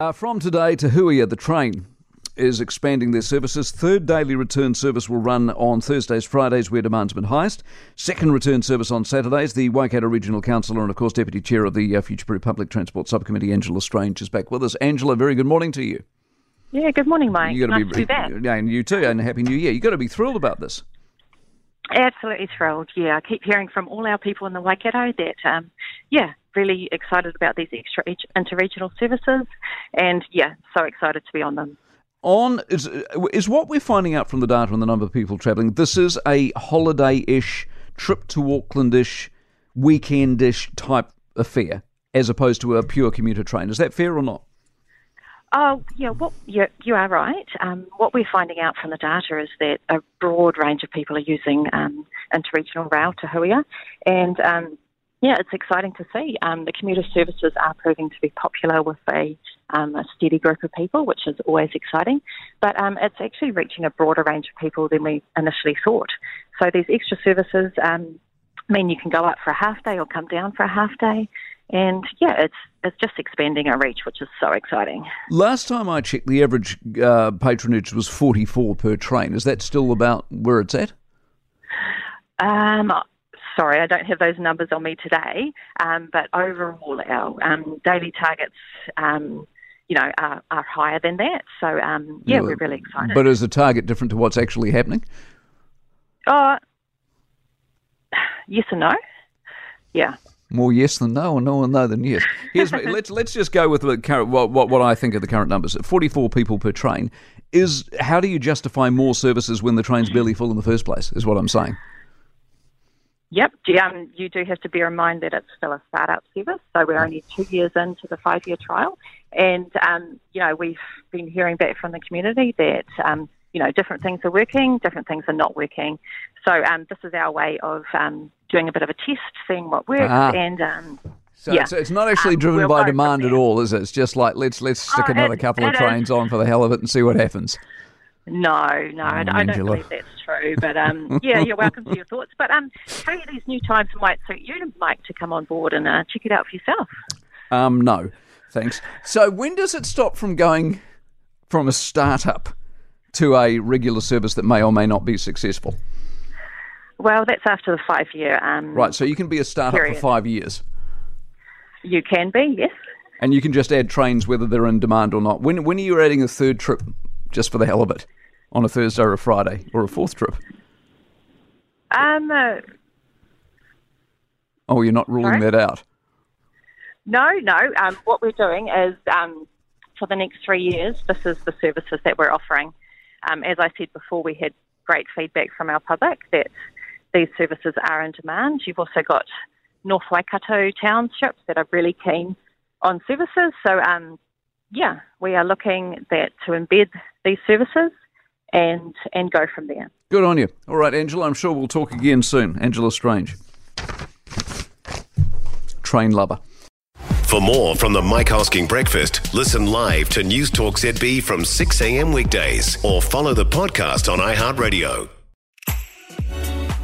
Uh, from today, Te Huia, the train is expanding their services. Third daily return service will run on Thursdays, Fridays, where demand's been highest. Second return service on Saturdays. The Waikato Regional Councillor and, of course, Deputy Chair of the uh, Future Proof Public Transport Subcommittee, Angela Strange, is back with us. Angela, very good morning to you. Yeah, good morning, Mike. You nice be, to be back. Yeah, and you too, and Happy New Year. You've got to be thrilled about this. Absolutely thrilled. Yeah, I keep hearing from all our people in the Waikato that, um, yeah, really excited about these extra interregional services, and yeah, so excited to be on them. On is is what we're finding out from the data and the number of people travelling. This is a holiday-ish trip to Auckland-ish, weekend-ish type affair, as opposed to a pure commuter train. Is that fair or not? Oh, yeah, well, you, you are right. Um, what we're finding out from the data is that a broad range of people are using um, interregional rail Te Huia, and um, yeah, it's exciting to see. Um, the commuter services are proving to be popular with a, um, a steady group of people, which is always exciting. But um, it's actually reaching a broader range of people than we initially thought. So these extra services um, mean you can go up for a half day or come down for a half day. And yeah, it's it's just expanding our reach, which is so exciting. Last time I checked, the average uh, patronage was 44 per train. Is that still about where it's at? Um, sorry, I don't have those numbers on me today. Um, but overall, our um, daily targets, um, you know, are, are, higher than that. So um, yeah, we're really excited. But is the target different to what's actually happening? Oh, yes and no. Yeah. More yes than no, or no and no than yes. Here's let's let's just go with the current what, what what I think of the current numbers. Forty four people per train is how do you justify more services when the train's barely full in the first place? Is what I'm saying. Yep, um, you do have to bear in mind that it's still a startup service, so we're only two years into the five-year trial, and um, you know we've been hearing back from the community that um, you know different things are working, different things are not working. So um, this is our way of um, doing a bit of a test, seeing what works, ah. and um, so yeah. it's, it's, not actually driven we'll by demand at all, is it? It's just like let's let's stick oh, another it, couple of trains is. on for the hell of it and see what happens. No, no, I, I don't believe that's true. But um, yeah, you're welcome to your thoughts. But um, maybe these new times might suit you, Mike, to come on board and uh, check it out for yourself. Um, no, thanks. So when does it stop from going from a startup to a regular service that may or may not be successful? Well, that's after the five year. Um, right, so you can be a startup period. for five years. You can be, yes. And you can just add trains whether they're in demand or not. When when are you adding a third trip, just for the hell of it? on a Thursday or a Friday or a fourth trip? Um. Uh, oh, you're not ruling sorry? that out. No, no. Um, what we're doing is um, for the next three years, this is the services that we're offering. Um, as I said before, we had great feedback from our public that these services are in demand. You've also got North Waikato townships that are really keen on services. So, um, yeah, we are looking that to embed these services and and go from there. Good on you. All right, Angela. I'm sure we'll talk again soon. Angela Strange, train lover. For more from the Mike Hosking Breakfast, listen live to News Talk ZB from 6 a.m. weekdays or follow the podcast on iHeartRadio.